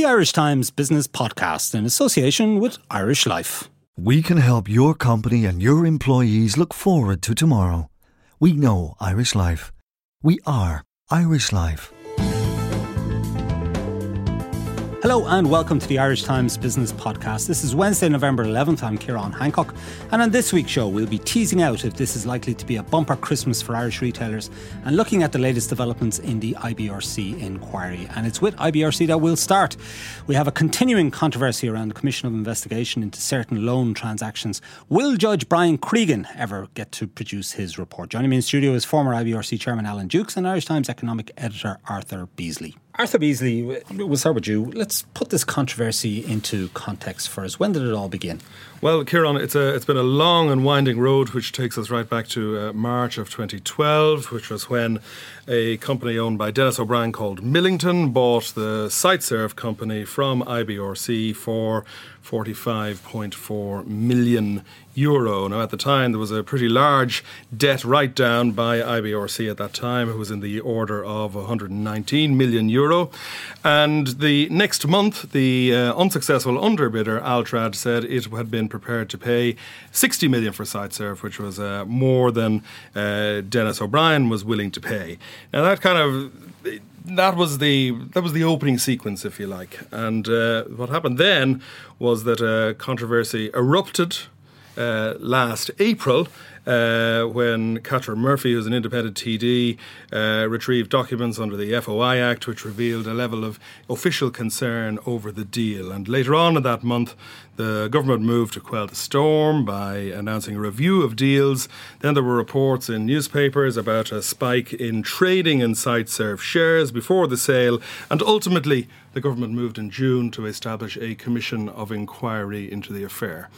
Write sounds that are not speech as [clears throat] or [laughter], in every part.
the Irish Times Business Podcast in association with Irish Life. We can help your company and your employees look forward to tomorrow. We know Irish Life. We are Irish Life. Hello and welcome to the Irish Times Business Podcast. This is Wednesday, November 11th. I'm Ciarán Hancock. And on this week's show, we'll be teasing out if this is likely to be a bumper Christmas for Irish retailers and looking at the latest developments in the IBRC inquiry. And it's with IBRC that we'll start. We have a continuing controversy around the Commission of Investigation into certain loan transactions. Will Judge Brian Cregan ever get to produce his report? Joining me in studio is former IBRC Chairman Alan Dukes and Irish Times Economic Editor Arthur Beesley. Arthur Beesley, we'll start with you. Let's put this controversy into context first. When did it all begin? Well, Kieran, it's a it's been a long and winding road, which takes us right back to uh, March of 2012, which was when a company owned by Denis O'Brien called Millington bought the Siteserv company from IBRC for 45.4 million euro. Now, at the time, there was a pretty large debt write down by IBRC at that time. It was in the order of 119 million euro. And the next month, the uh, unsuccessful underbidder, Altrad, said it had been prepared to pay 60 million for Siteserv, which was uh, more than uh, Denis O'Brien was willing to pay. Now, that kind of that was the that was the opening sequence, if you like. And uh, what happened then was that a controversy erupted uh, last April uh, when Catherine Murphy, who's an independent TD, uh, retrieved documents under the FOI Act, which revealed a level of official concern over the deal. And later on in that month, the government moved to quell the storm by announcing a review of deals. Then there were reports in newspapers about a spike in trading in Siteserv shares before the sale. And ultimately, the government moved in June to establish a commission of inquiry into the affair.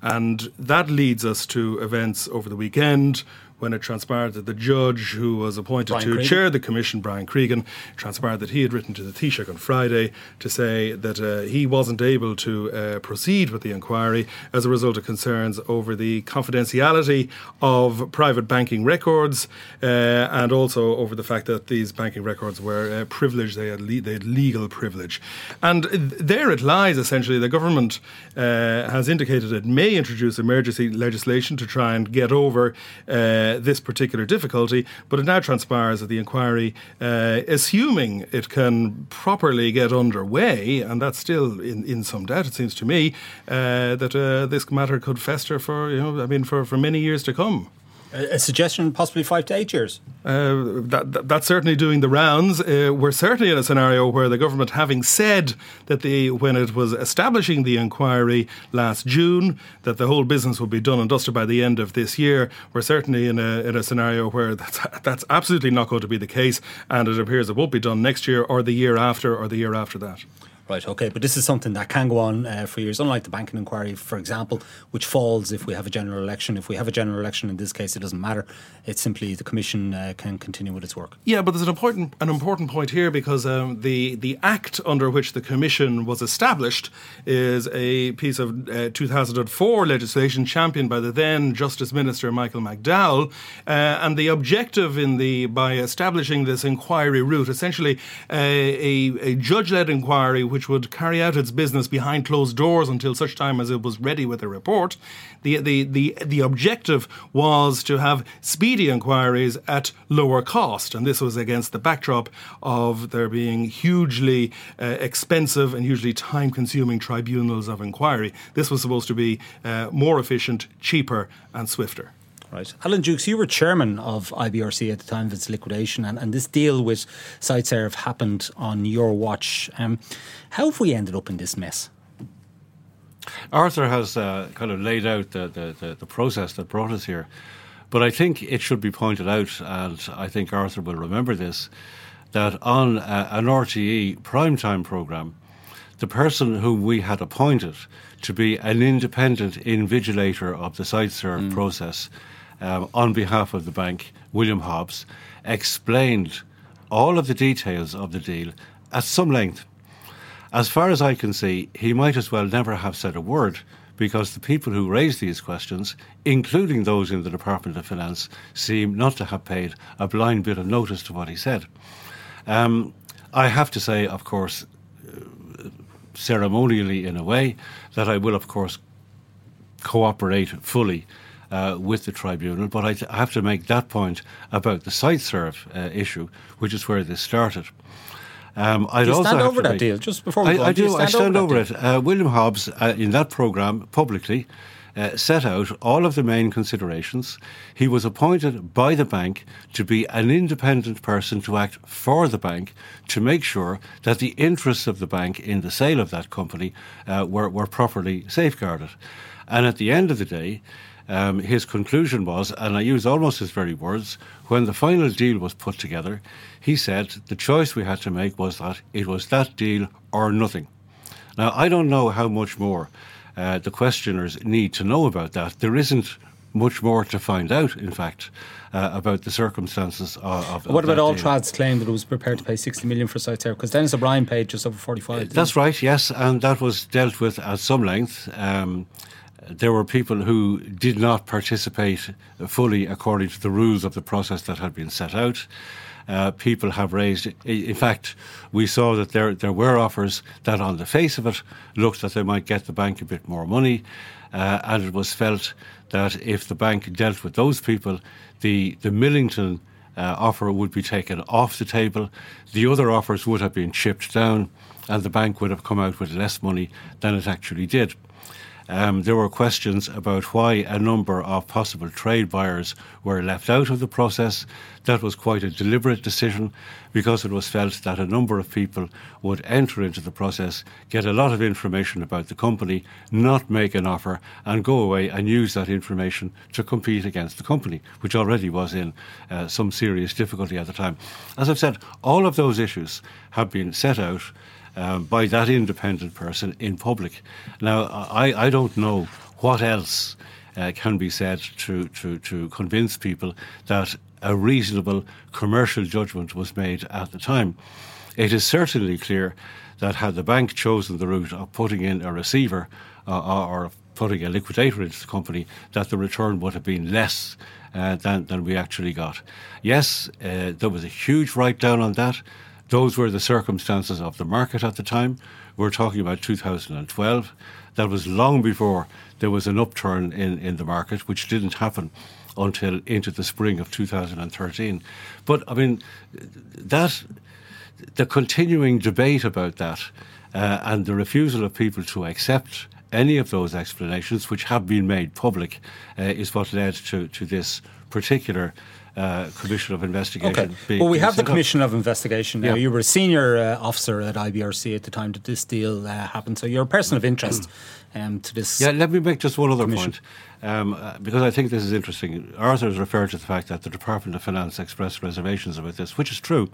And that leads us to events over the weekend when it transpired that the judge who was appointed Brian to Cregan. chair the commission, Brian Cregan, transpired that he had written to the Taoiseach on Friday to say that uh, he wasn't able to uh, proceed with the inquiry as a result of concerns over the confidentiality of private banking records uh, and also over the fact that these banking records were uh, privileged, they had, le- they had legal privilege. And there it lies, essentially. The government uh, has indicated it may introduce emergency legislation to try and get over uh, this particular difficulty, but it now transpires that the inquiry, uh, assuming it can properly get underway, and that's still in, in some doubt, it seems to me, uh, that uh, this matter could fester for, you know, I mean, for, for many years to come. A, suggestion, possibly five to eight years. Uh, that, that, that's certainly doing the rounds. Uh, we're certainly in a scenario where the government, having said that the when it was establishing the inquiry last June, that the whole business would be done and dusted by the end of this year, we're certainly in a in a scenario where that's that's absolutely not going to be the case, and it appears it won't be done next year or the year after or the year after that. Right, okay, but this is something that can go on uh, for years, unlike the banking inquiry, for example, which falls if we have a general election. If we have a general election, in this case, it doesn't matter. It's simply the Commission uh, can continue with its work. Yeah, but there's an important an important point here because um, the the act under which the commission was established is a piece of uh, 2004 legislation championed by the then Justice Minister Michael McDowell, uh, and the objective in the by establishing this inquiry route, essentially a, a, a judge-led inquiry which would carry out its business behind closed doors until such time as it was ready with a report. The the the the objective was to have speedy inquiries at lower cost, and this was against the backdrop of there being hugely uh, expensive and hugely time-consuming tribunals of inquiry. This was supposed to be uh, more efficient, cheaper, and swifter. Right. Alan Dukes, you were chairman of IBRC at the time of its liquidation, and, and this deal with Siteserv happened on your watch. Um, how have we ended up in this mess? Arthur has uh, kind of laid out the, the, the, the process that brought us here. But I think it should be pointed out, and I think Arthur will remember this, that on uh, an RTE primetime programme, the person whom we had appointed to be an independent invigilator of the Siteserv process um, on behalf of the bank, William Hobbs, explained all of the details of the deal at some length. As far as I can see, he might as well never have said a word because the people who raised these questions, including those in the Department of Finance, seem not to have paid a blind bit of notice to what he said. Um, I have to say, of course, ceremonially in a way that I will, of course, cooperate fully uh, with the tribunal. But I, have to make that point about the Siteserv uh, issue, which is where this started. Um, I'd do you stand over that make, deal just before we I, go I do. do stand I stand over, over it. Uh, William Hobbs, uh, in that programme, publicly uh, set out all of the main considerations. He was appointed by the bank to be an independent person to act for the bank to make sure that the interests of the bank in the sale of that company uh, were, were properly safeguarded. And at the end of the day, um, his conclusion was, and I use almost his very words, when the final deal was put together, he said the choice we had to make was that it was that deal or nothing. Now, I don't know how much more uh, the questioners need to know about that. There isn't much more to find out, in fact, uh, about the circumstances of. of what about Altrad's claim that it was prepared to pay 60 million for Siteserv? Because Denis O'Brien paid just over 45. That's right, yes, and that was dealt with at some length. Um, there were people who did not participate fully according to the rules of the process that had been set out uh, people have raised. In fact, we saw that there there were offers that, on the face of it, looked that they might get the bank a bit more money, uh, and it was felt that if the bank dealt with those people, the the Millington uh, offer would be taken off the table. The other offers would have been chipped down, and the bank would have come out with less money than it actually did. Um, there were questions about why a number of possible trade buyers were left out of the process. That was quite a deliberate decision because it was felt that a number of people would enter into the process, get a lot of information about the company, not make an offer, and go away and use that information to compete against the company, which already was in uh, some serious difficulty at the time. As I've said, all of those issues have been set out um, by that independent person in public. Now, I, I don't know what else uh, can be said to, to, to convince people that a reasonable commercial judgment was made at the time. It is certainly clear that had the bank chosen the route of putting in a receiver uh, or putting a liquidator into the company, that the return would have been less uh, than, than we actually got. Yes, uh, there was a huge write down on that. Those were the circumstances of the market at the time. We're talking about 2012. That was long before there was an upturn in, in the market, which didn't happen until into the spring of 2013. But I mean, that the continuing debate about that uh, and the refusal of people to accept any of those explanations, which have been made public, uh, is what led to, to this particular uh, Commission of Investigation. Okay. well, we have the Commission up. of Investigation now. Yeah. You were a senior uh, officer at IBRC at the time that this deal uh, happened, so you're a person of interest um, to this. Yeah, let me make just one other commission. point. Um, uh, because I think this is interesting. Arthur has referred to the fact that the Department of Finance expressed reservations about this, which is true.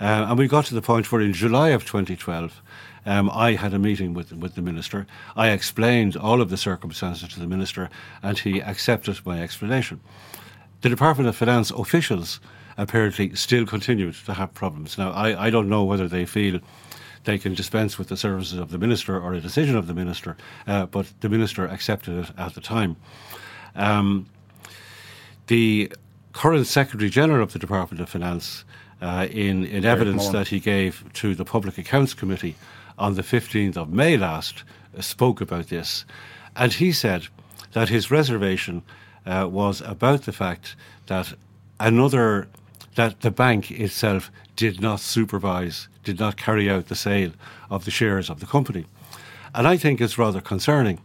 Uh, and we got to the point where in July of 2012, um, I had a meeting with, with the minister. I explained all of the circumstances to the minister, and he accepted my explanation. The Department of Finance officials apparently still continued to have problems. Now, I, I don't know whether they feel they can dispense with the services of the minister or a decision of the minister, uh, but the minister accepted it at the time. Um, the current Secretary General of the Department of Finance, uh, in, in evidence that he gave to the Public Accounts Committee on the 15th of May last, uh, spoke about this. And he said that his reservation uh, was about the fact that another that the bank itself did not supervise, did not carry out the sale of the shares of the company. And I think it's rather concerning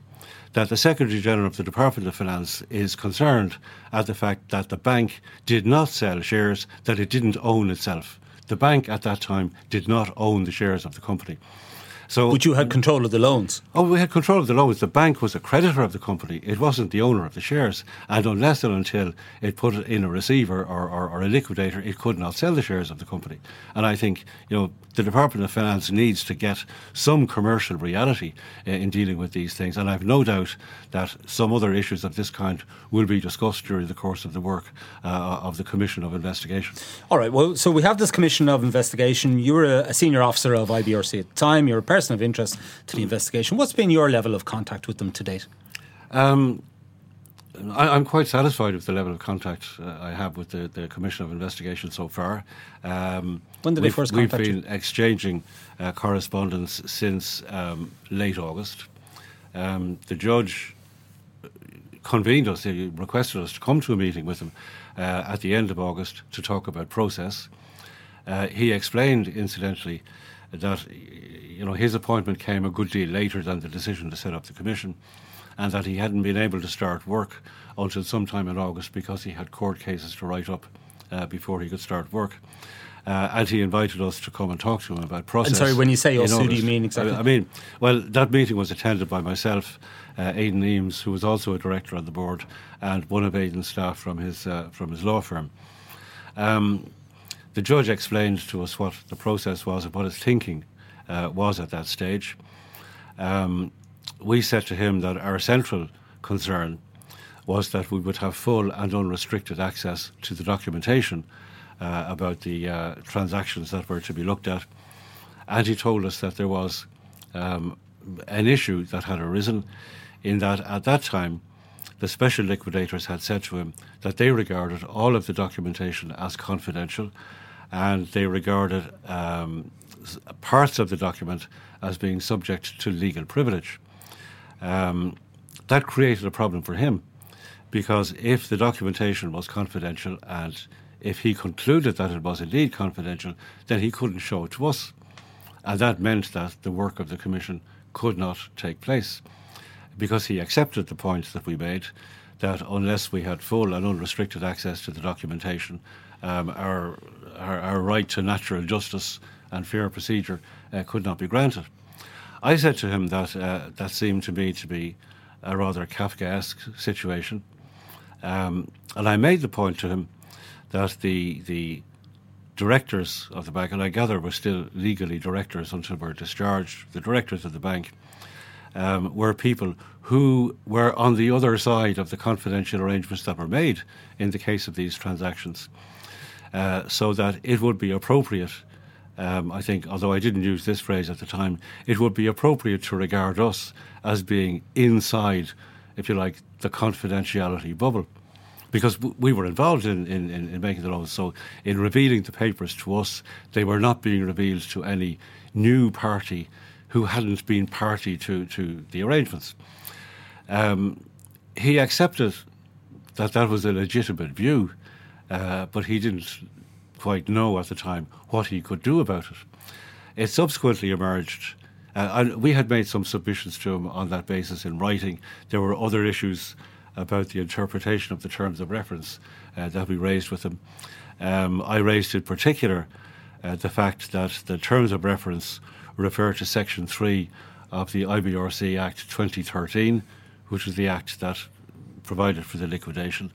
that the Secretary General of the Department of Finance is concerned at the fact that the bank did not sell shares that it didn't own itself. The bank at that time did not own the shares of the company. So, but you had control of the loans. Oh, we had control of the loans. The bank was a creditor of the company. It wasn't the owner of the shares. And unless and until it put it in a receiver or, or, or a liquidator, it could not sell the shares of the company. And I think you know the Department of Finance needs to get some commercial reality uh, in dealing with these things. And I've no doubt that some other issues of this kind will be discussed during the course of the work uh, of the Commission of Investigation. All right. Well, so we have this Commission of Investigation. You were a, a senior officer of IBRC at the time. You're a person of interest to the investigation. What's been your level of contact with them to date? Um, I, am quite satisfied with the level of contact uh, I have with the, the Commission of Investigation so far. Um, when did they first contact We've been you? exchanging uh, correspondence since um, late August. Um, the judge convened us, he requested us to come to a meeting with him uh, at the end of August to talk about process. Uh, he explained, incidentally, that you know his appointment came a good deal later than the decision to set up the commission and that he hadn't been able to start work until sometime in August because he had court cases to write up uh, before he could start work. Uh, and he invited us to come and talk to him about process. And sorry, when you say who do you mean exactly? I, I, mean, well, that meeting was attended by myself, uh, Aidan Eames, who was also a director on the board, and one of Aidan's staff from his uh, from his law firm. Um, the judge explained to us what the process was and what his thinking uh, was at that stage. Um, we said to him that our central concern was that we would have full and unrestricted access to the documentation uh, about the uh, transactions that were to be looked at. And he told us that there was um, an issue that had arisen in that at that time the special liquidators had said to him that they regarded all of the documentation as confidential and they regarded um, parts of the document as being subject to legal privilege. Um, that created a problem for him because if the documentation was confidential and if he concluded that it was indeed confidential, then he couldn't show it to us. And that meant that the work of the Commission could not take place because he accepted the point that we made that unless we had full and unrestricted access to the documentation, um, our, our, our, right to natural justice and fair procedure uh, could not be granted. I said to him that uh, that seemed to me to be a rather Kafkaesque situation. Um, and I made the point to him that the, the directors of the bank, and I gather were still legally directors until we were discharged, the directors of the bank um, were people who were on the other side of the confidential arrangements that were made in the case of these transactions. Uh, so that it would be appropriate um, I think, although I didn't use this phrase at the time, it would be appropriate to regard us as being inside, if you like, the confidentiality bubble. Because we were involved in, in, in making the laws. So, in revealing the papers to us, they were not being revealed to any new party who hadn't been party to, to the arrangements. Um, he accepted that that was a legitimate view, uh, but he didn't quite know at the time what he could do about it. It subsequently emerged. Uh, and we had made some submissions to him on that basis in writing. There were other issues about the interpretation of the terms of reference uh, that we raised with him. Um, I raised in particular uh, the fact that the terms of reference refer to Section 3 of the IBRC Act 2013, which was the act that provided for the liquidation.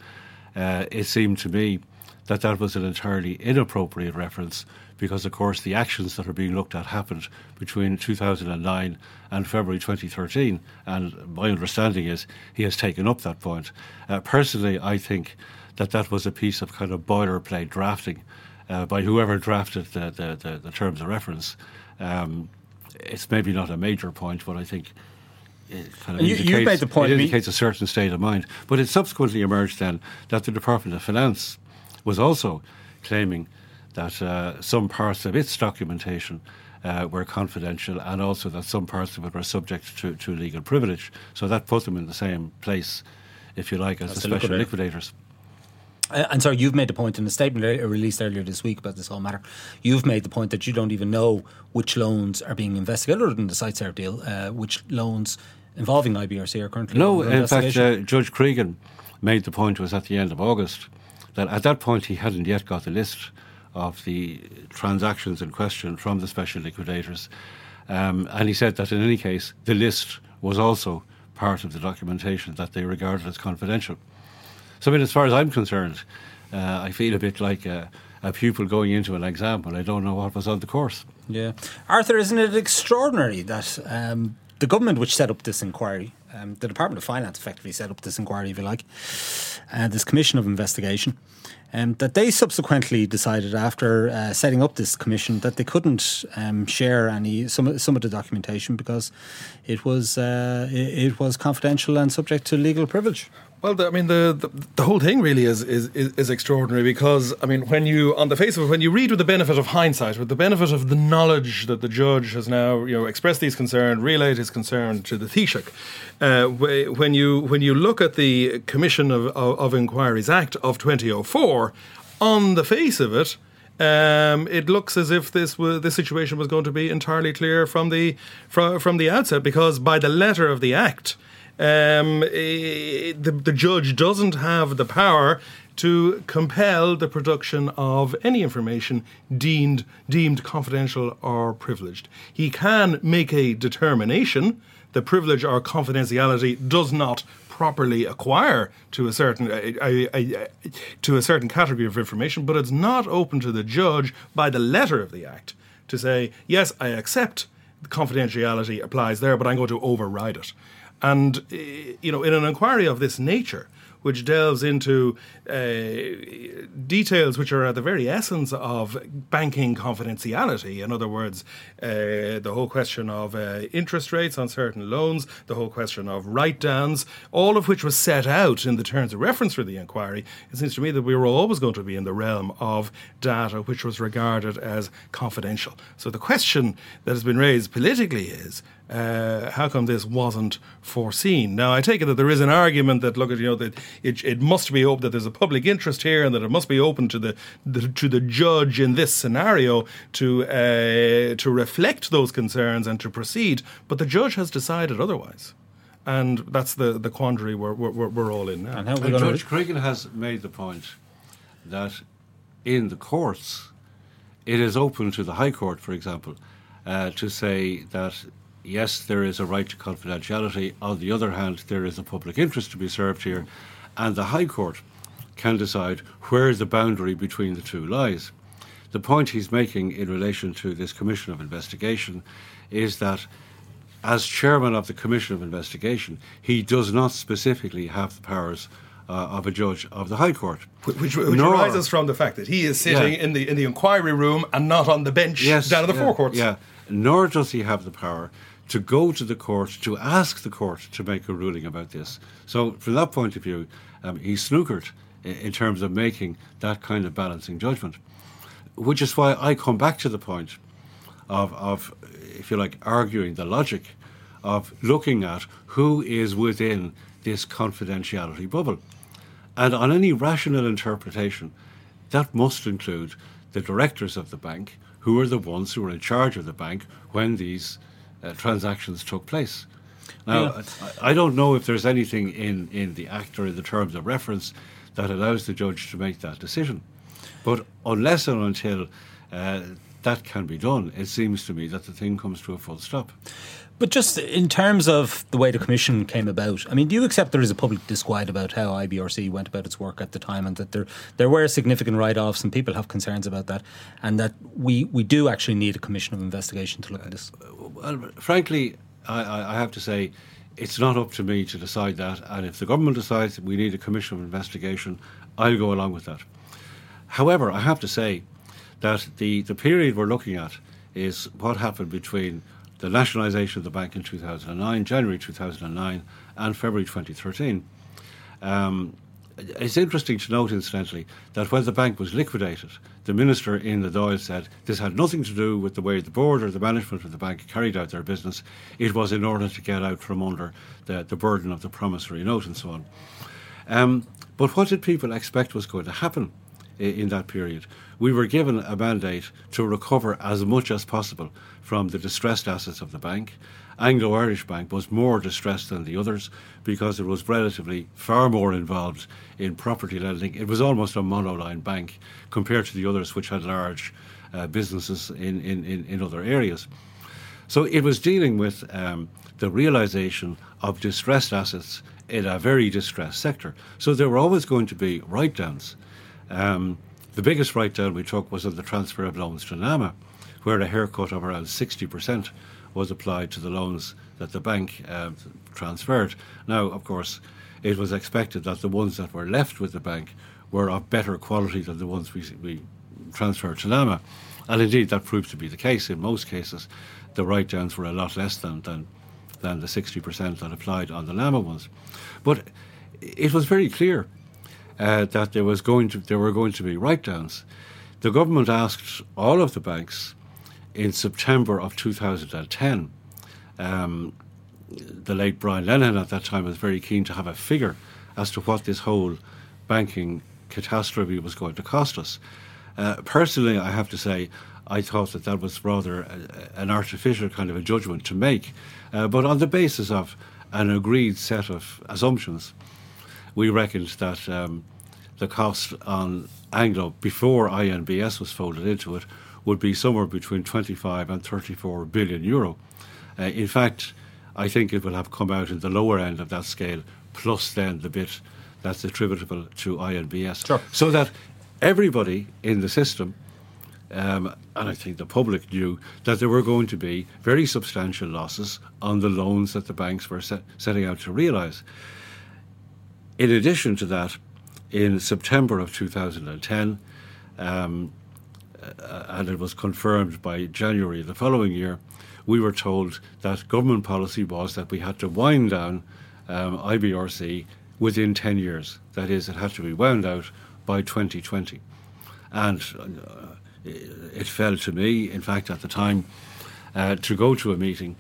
Uh, it seemed to me that that was an entirely inappropriate reference because, of course, the actions that are being looked at happened between 2009 and February 2013. And my understanding is he has taken up that point. Uh, personally, I think that that was a piece of kind of boilerplate drafting uh, by whoever drafted the, the, the, the terms of reference. Um, it's maybe not a major point, but I think it kind of you, indicates, made the point it indicates a certain state of mind. But it subsequently emerged then that the Department of Finance was also claiming that uh, some parts of its documentation uh, were confidential and also that some parts of it were subject to, to legal privilege. So that put them in the same place, if you like, as That's the special liquidators. Uh, and sorry, you've made the point in a statement released earlier this week about this whole matter. You've made the point that you don't even know which loans are being investigated, other than the Siteserv deal, uh, which loans involving IBRC are currently. No, in fact, uh, Judge Cregan made the point was at the end of August that at that point he hadn't yet got the list of the transactions in question from the special liquidators. Um, and he said that in any case, the list was also part of the documentation that they regarded as confidential. So, I mean, as far as I'm concerned, uh, I feel a bit like a, a pupil going into an exam when I don't know what was on the course. Yeah. Arthur, isn't it extraordinary that um, the government which set up this inquiry um, the Department of Finance effectively set up this inquiry, if you like, uh, this commission of investigation. Um, that they subsequently decided after uh, setting up this commission that they couldn't um, share any some some of the documentation because it was uh, it, it, was confidential and subject to legal privilege. Well, the, I mean, the, the, the whole thing really is, is is extraordinary because I mean, when you on the face of it, when you read with the benefit of hindsight, with the benefit of the knowledge that the judge has now you know expressed his concern, relayed his concern to the Taoiseach, uh, when you when you look at the Commission of, of, of Inquiries Act of 2004, on the face of it. Um, it looks as if this was, this situation was going to be entirely clear from the from, from the outset because by the letter of the act, um, eh, the, the judge doesn't have the power to compel the production of any information deemed deemed confidential or privileged. He can make a determination that privilege or confidentiality does not properly acquire to a certain a, a, a, to a certain category of information, but it's not open to the judge by the letter of the act to say yes, I accept confidentiality applies there, but I'm going to override it. And, eh, you know, in an inquiry of this nature, which delves into uh, details which are at the very essence of banking confidentiality. In other words, uh, the whole question of uh, interest rates on certain loans, the whole question of write downs, all of which was set out in the terms of reference for the inquiry. It seems to me that we were always going to be in the realm of data which was regarded as confidential. So the question that has been raised politically is uh, how come this wasn't foreseen? Now, I take it that there is an argument that look at you know that it, it must be open that there's a public interest here and that it must be open to the, the to the judge in this scenario to uh, to reflect those concerns and to proceed. But the judge has decided otherwise. And that's the, the quandary we're, we're, we're all in now. And, and Judge Cregan has made the point that in the courts, it is open to the High Court, for example, uh, to say that yes, there is a right to confidentiality. On the other hand, there is a public interest to be served here, and the High Court can decide where the boundary between the two lies. The point he's making in relation to this Commission of Investigation is that as chairman of the Commission of Investigation, he does not specifically have the powers uh, of a judge of the High Court. Which, which Nor, arises from the fact that he is sitting yeah. in the in the inquiry room and not on the bench yes, down in the yeah, Four Courts. Yeah. Nor does he have the power to go to the court to ask the court to make a ruling about this. So, from that point of view, um, he snookered in, terms of making that kind of balancing judgment. Which is why I come back to the point of, of, if you like, arguing the logic of looking at who is within this confidentiality bubble. And on any rational interpretation, that must include the directors of the bank, who are the ones who are in charge of the bank when these uh, transactions took place. Now, yeah. I, I, don't know if there's anything in, in the Act or in the terms of reference that allows the judge to make that decision. But unless and until uh, that can be done, it seems to me that the thing comes to a full stop. But just in terms of the way the commission came about, I mean, do you accept there is a public disquiet about how IBRC went about its work at the time, and that there there were significant write-offs, and people have concerns about that, and that we we do actually need a commission of investigation to look at this? Well, frankly, I, I have to say. It's not up to me to decide that, and if the government decides we need a commission of investigation, I'll go along with that. However, I have to say that the, the period we're looking at is what happened between the nationalisation of the bank in 2009, January 2009, and February 2013. Um, it's interesting to note, incidentally, that when the bank was liquidated, the minister in the Dáil said this had nothing to do with the way the board or the management of the bank carried out their business. It was in order to get out from under the, the burden of the promissory note and so on. Um, but what did people expect was going to happen in, in that period? We were given a mandate to recover as much as possible from the distressed assets of the bank. Anglo Irish Bank was more distressed than the others because it was relatively far more involved in property lending. It was almost a monoline bank compared to the others, which had large uh, businesses in, in, in, in, other areas. So it was dealing with um, the realization of distressed assets in a very distressed sector. So there were always going to be write downs. Um, the biggest write down we took was on the transfer of loans to NAMA where a haircut of around 60% was applied to the loans that the bank uh, transferred. Now, of course, it was expected that the ones that were left with the bank were of better quality than the ones we, we transferred to NAMA. And indeed, that proved to be the case. In most cases, the write downs were a lot less than, than, than the 60% that applied on the NAMA ones. But it was very clear uh, that there was going to there were going to be write downs. The government asked all of the banks in September of 2010. Um, the late Brian Lenihan at that time was very keen to have a figure as to what this whole banking catastrophe was going to cost us. Uh, personally, I have to say, I thought that that was rather a, an artificial kind of a judgment to make, uh, but on the basis of an agreed set of assumptions, we reckoned that um, the cost on Anglo before INBS was folded into it would be somewhere between 25 and 34 billion euro. Uh, in fact, I think it will have come out in the lower end of that scale, plus then the bit that's attributable to INBS. Sure. So that everybody in the system, um, and I think the public knew that there were going to be very substantial losses on the loans that the banks were set, setting out to realise. In addition to that, in September of 2010, um, uh, and it was confirmed by January the following year, we were told that government policy was that we had to wind down um, IBRC within 10 years. That is, it had to be wound out by 2020. And uh, it fell to me, in fact, at the time, uh, to go to a meeting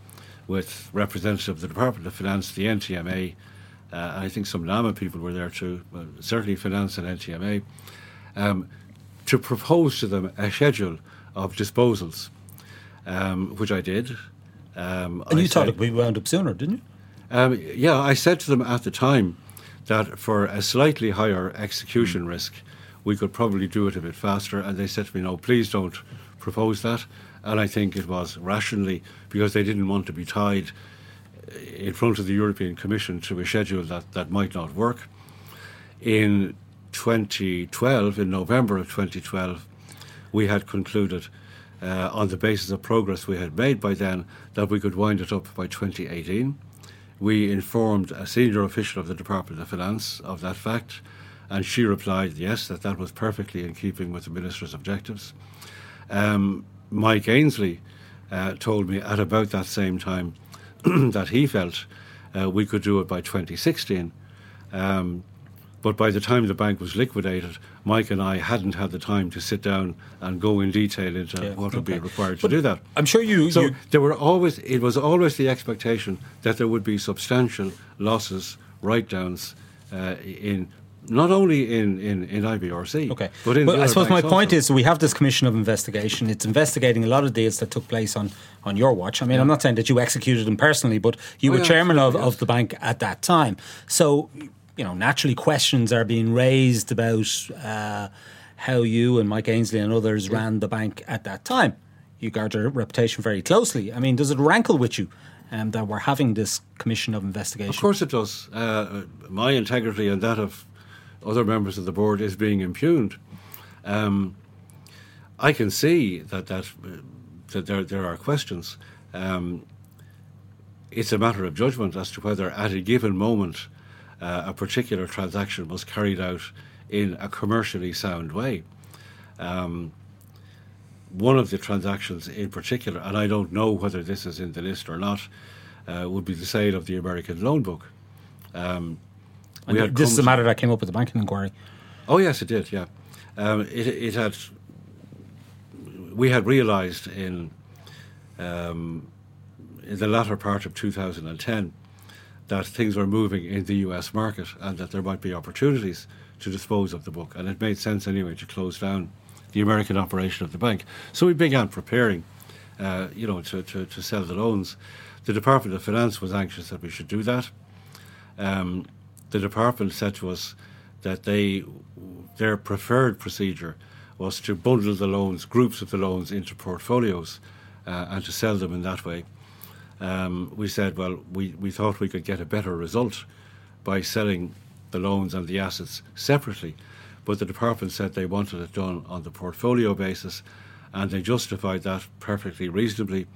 with representatives of the Department of Finance, the NTMA, uh, I think some NAMA people were there too, certainly Finance and NTMA, um, to propose to them a schedule of disposals, um, which I did. Um, and you I thought said, it would wound up sooner, didn't you? Um, yeah, I said to them at the time that for a slightly higher execution mm. risk, we could probably do it a bit faster. And they said to me, no, please don't propose that. And I think it was rationally because they didn't want to be tied in front of the European Commission to a schedule that, that might not work. In 2012, in November of 2012, we had concluded uh, on the basis of progress we had made by then that we could wind it up by 2018. We informed a senior official of the Department of Finance of that fact, and she replied yes, that that was perfectly in keeping with the minister's objectives. Um, Mike Aynsley uh, told me at about that same time [clears throat] that he felt uh, we could do it by 2016. Um, but by the time the bank was liquidated, Mike and I hadn't had the time to sit down and go in detail into yeah, what would be required but to do that. I'm sure you. So you there were always. It was always the expectation that there would be substantial losses, write downs, uh, in not only in, in, in IBRC, okay. but in. But I suppose my point also. is we have this commission of investigation. It's investigating a lot of deals that took place on, on your watch. I mean, yeah. I'm not saying that you executed them personally, but you oh, were yeah, chairman of, yes. of the bank at that time. So you know, naturally questions are being raised about uh, how you and Mike Aynsley and others yeah. ran the bank at that time. You guard your reputation very closely. I mean, does it rankle with you um, that we're having this commission of investigation? Of course it does. Uh, my integrity and that of other members of the board is being impugned. Um, I can see that that, that there there are questions. Um, it's a matter of judgment as to whether, at a given moment, uh, a particular transaction was carried out in a commercially sound way. Um, one of the transactions in particular, and I don't know whether this is in the list or not, uh, would be the sale of the American loan book. Um, this is a matter that came up with the banking inquiry. Oh yes, it did. Yeah, um, it, it, had. We had realised in um, in the latter part of 2010 that things were moving in the US market and that there might be opportunities to dispose of the book. And it made sense anyway to close down the American operation of the bank. So we began preparing, uh, you know, to, to, to, sell the loans. The Department of Finance was anxious that we should do that. Um, the department said to us that they their preferred procedure was to bundle the loans, groups of the loans, into portfolios uh, and to sell them in that way um, we said, well, we, we thought we could get a better result by selling the loans and the assets separately. But the department said they wanted it done on the portfolio basis, and they justified that perfectly reasonably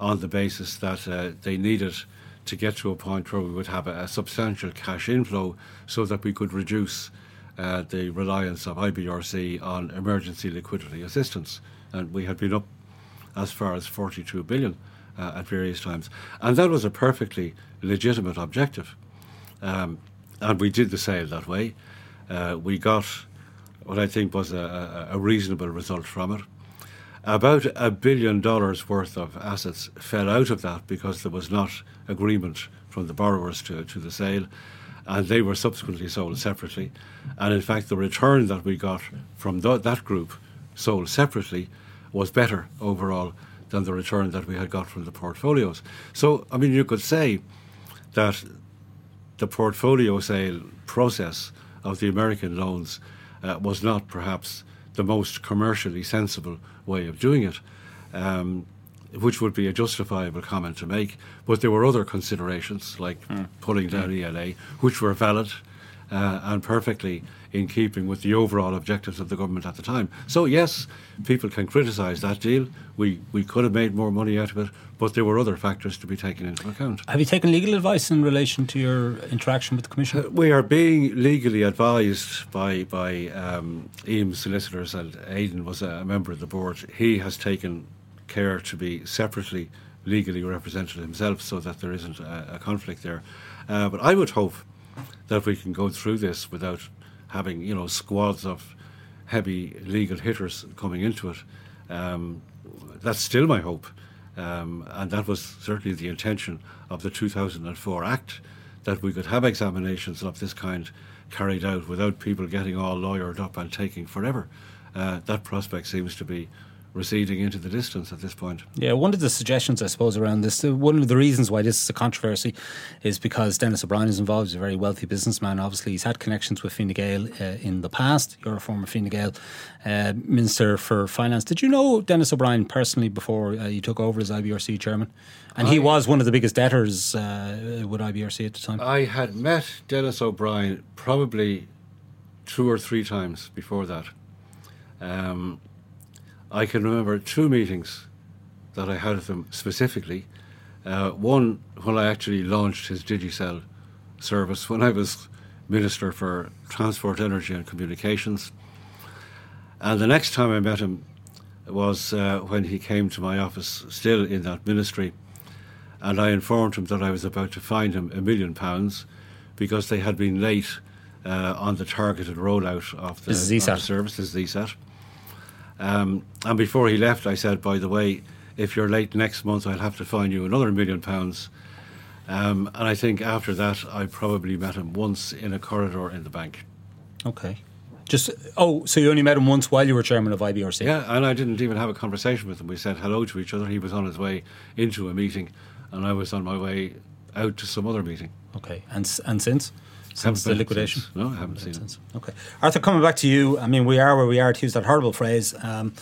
on the basis that uh, they needed to get to a point where we would have a, a substantial cash inflow so that we could reduce uh, the reliance of IBRC on emergency liquidity assistance. And we had been up as far as 42 billion uh, at various times. And that was a perfectly legitimate objective. Um, and we did the sale that way. Uh, we got what I think was a, a, a reasonable result from it. About a billion dollars worth of assets fell out of that because there was not agreement from the borrowers to, to the sale, and they were subsequently sold separately. And in fact, the return that we got from th- that group sold separately was better overall than the return that we had got from the portfolios. So, I mean, you could say that the portfolio sale process of the American loans uh, was not perhaps the most commercially sensible way of doing it, um, which would be a justifiable comment to make. But there were other considerations, like mm. pulling down mm. ELA, which were valid uh, and perfectly in keeping with the overall objectives of the government at the time. So, yes, people can criticise that deal. We, we could have made more money out of it, but there were other factors to be taken into account. Have you taken legal advice in relation to your interaction with the Commission? Uh, we are being legally advised by, by um, Eames solicitors, and Aidan was a member of the board. He has taken care to be separately legally represented himself so that there isn't a, a conflict there. Uh, but I would hope that we can go through this without having you know squads of heavy legal hitters coming into it. Um, that's still my hope, um, and that was certainly the intention of the 2004 Act that we could have examinations of this kind carried out without people getting all lawyered up and taking forever. Uh, that prospect seems to be receding into the distance at this point. Yeah, one of the suggestions, I suppose, around this, uh, one of the reasons why this is a controversy is because Denis O'Brien is involved. He's a very wealthy businessman. Obviously, he's had connections with Fine Gael uh, in the past. You're a former Fine Gael uh, Minister for Finance. Did you know Denis O'Brien personally before uh, you took over as IBRC chairman? And I, he was one of the biggest debtors uh, with IBRC at the time. I had met Denis O'Brien probably two or three times before that. Um, I can remember two meetings that I had with him specifically. Uh, one when I actually launched his Digicel service when I was Minister for Transport, Energy and Communications. And the next time I met him was uh, when he came to my office, still in that ministry, and I informed him that I was about to fine him a million pounds because they had been late uh, on the targeted rollout of the, this is ESAT. Of the service, this is ESAT. Um, and before he left, I said, by the way, if you're late next month, I'll have to fine you another million pounds. Um, and I think after that, I probably met him once in a corridor in the bank. Okay. Just oh, so you only met him once while you were chairman of IBRC? Yeah, and I didn't even have a conversation with him. We said hello to each other. He was on his way into a meeting, and I was on my way out to some other meeting. Okay, and and since since the liquidation? Since. No, I haven't seen since. it. Okay, Arthur, coming back to you. I mean, we are where we are. To use that horrible phrase. Um,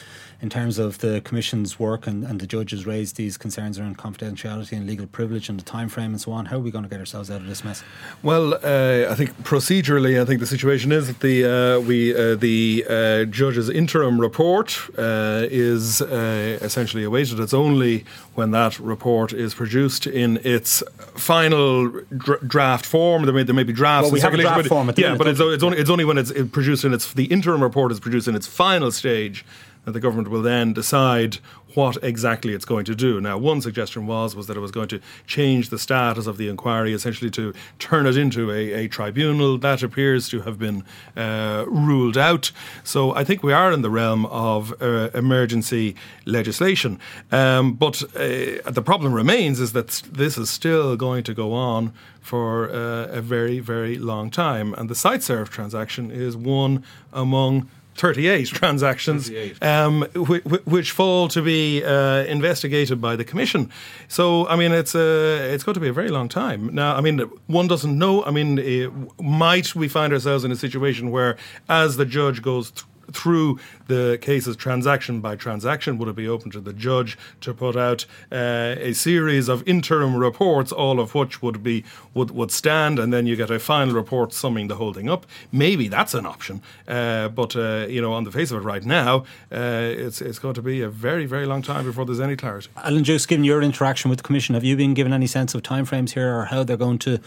in terms of the Commission's work and, and the judges raised these concerns around confidentiality and legal privilege and the time frame and so on. How are we going to get ourselves out of this mess? Well, uh, I think procedurally, I think the situation is that the uh, we uh, the uh, judge's interim report uh, is uh, essentially awaited. It's only when that report is produced in its final dr- draft form. There may, there may be drafts. Well, we have a draft form. at the yeah, minute, but it's, it's, only it's only when it's produced in its the interim report is produced in its final stage that the government will then decide what exactly it's going to do. Now, one suggestion was was that it was going to change the status of the inquiry, essentially to turn it into a, a tribunal. That appears to have been uh, ruled out. So I think we are in the realm of uh, emergency legislation. Um, but uh, the problem remains is that this is still going to go on for uh, a very, very long time. And the Siteserv transaction is one among 38 [laughs] transactions, 38. Um, which, which, fall to be uh, investigated by the Commission. So, I mean, it's, a, uh, it's going to be a very long time. Now, I mean, one doesn't know. I mean, uh, might we find ourselves in a situation where, as the judge goes through, through the cases transaction by transaction? Would it be open to the judge to put out uh, a series of interim reports, all of which would be would, would stand, and then you get a final report summing the holding up? Maybe that's an option, uh, but uh, you know, on the face of it, right now, uh, it's it's going to be a very very long time before there's any clarity. Alan Dukes, given your interaction with the commission, have you been given any sense of timeframes here, or how they're going to?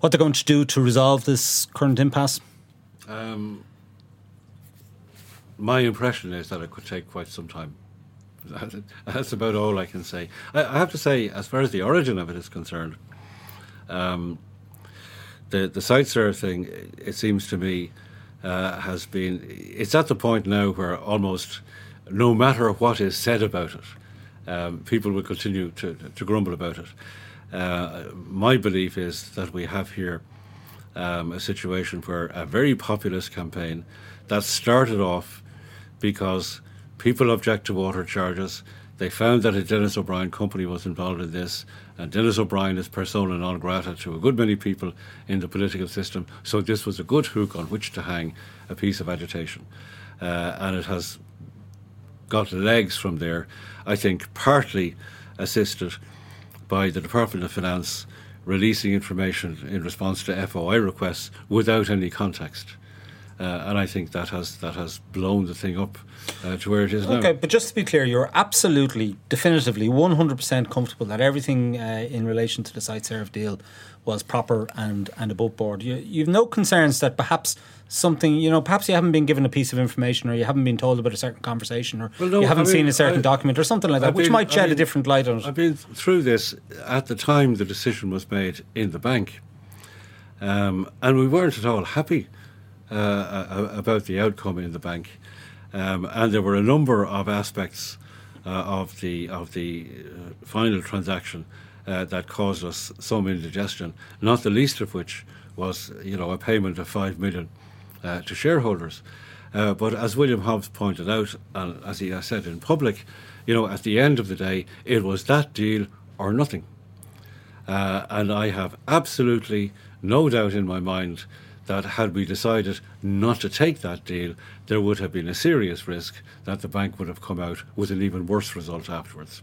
What they're going to do to resolve this current impasse? Um, my impression is that it could take quite some time. That's about all I can say. I have to say, as far as the origin of it is concerned, um, the the Siteserv thing, it seems to me, uh, has been. It's at the point now where almost no matter what is said about it, um, people will continue to, to grumble about it. Uh, my belief is that we have here um, a situation where a very populist campaign that started off because people object to water charges. They found that a Denis O'Brien company was involved in this, and Denis O'Brien is persona non grata to a good many people in the political system. So this was a good hook on which to hang a piece of agitation, uh, and it has got legs from there. I think partly assisted by the Department of Finance releasing information in response to FOI requests without any context. Uh, and I think that has that has blown the thing up uh, to where it is now. Okay, but just to be clear, you're absolutely, definitively, 100% comfortable that everything uh, in relation to the Siteserv deal was proper and, and above board. You, you've no concerns that perhaps something, you know, perhaps you haven't been given a piece of information or you haven't been told about a certain conversation or well, no, you haven't I mean, seen a certain I, document or something like that, I've which been, might shed I mean, a different light on it. I've been through this at the time the decision was made in the bank. Um, and we weren't at all happy uh, about the outcome in the bank. Um, and there were a number of aspects uh, of the of the uh, final transaction uh, that caused us some indigestion. Not the least of which was, you know, a payment of five million uh, to shareholders. Uh, but as William Hobbs pointed out, and as he said in public, you know, at the end of the day, it was that deal or nothing. and I have absolutely no doubt in my mind that had we decided not to take that deal, there would have been a serious risk that the bank would have come out with an even worse result afterwards.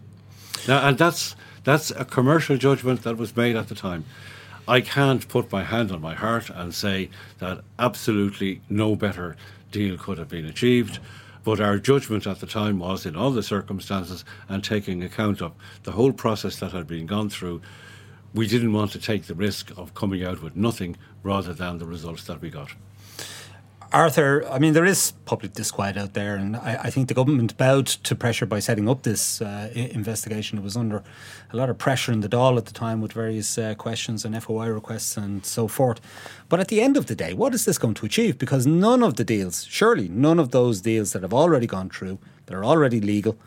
Now, and that's that's a commercial judgment that was made at the time. I can't put my hand on my heart and say that absolutely no better deal could have been achieved. But our judgment at the time was, in all the circumstances and taking account of the whole process that had been gone through, we didn't want to take the risk of coming out with nothing rather than the results that we got. Arthur, I mean, there is public disquiet out there, and I, I think the government bowed to pressure by setting up this uh, investigation. It was under a lot of pressure in the Dáil at the time with various uh, questions and FOI requests and so forth. But at the end of the day, what is this going to achieve? Because none of the deals, surely none of those deals that have already gone through, that are already legal,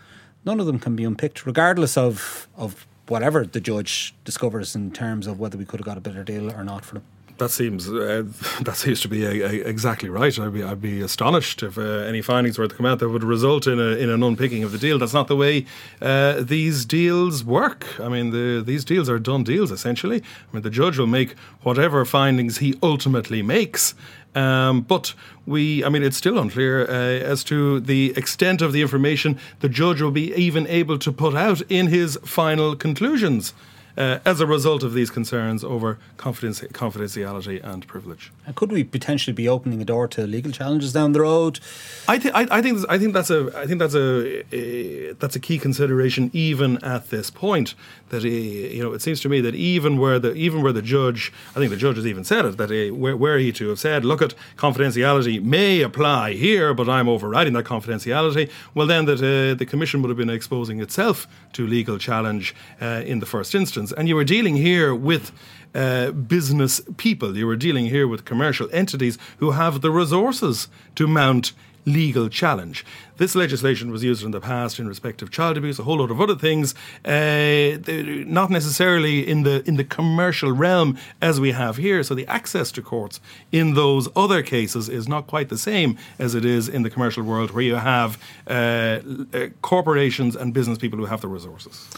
none of them can be unpicked, regardless of, of whatever the judge discovers in terms of whether we could have got a better deal or not for them. That seems uh, [laughs] that seems to be a, a, exactly right. I'd be I'd be astonished if uh, any findings were to come out that would result in a, in an unpicking of the deal. That's not the way uh, these deals work. I mean, the, these deals are done deals essentially. I mean, the judge will make whatever findings he ultimately makes. Um, but we, I mean, it's still unclear uh, as to the extent of the information the judge will be even able to put out in his final conclusions uh, as a result of these concerns over confidence, confidentiality and privilege. And could we potentially be opening a door to legal challenges down the road? I think I, I, think I think that's a I think that's a, a, that's a key consideration even at this point. That he, you know, it seems to me that even where the even where the judge, I think the judge has even said it that he, where, where he to have said, look at confidentiality may apply here, but I'm overriding that confidentiality. Well, then that uh, the commission would have been exposing itself to legal challenge uh, in the first instance and you were dealing here with uh, business people. You were dealing here with commercial entities who have the resources to mount legal challenge. This legislation was used in the past in respect of child abuse, a whole lot of other things, uh, not necessarily in the in the commercial realm as we have here. So the access to courts in those other cases is not quite the same as it is in the commercial world, where you have uh, uh, corporations and business people who have the resources.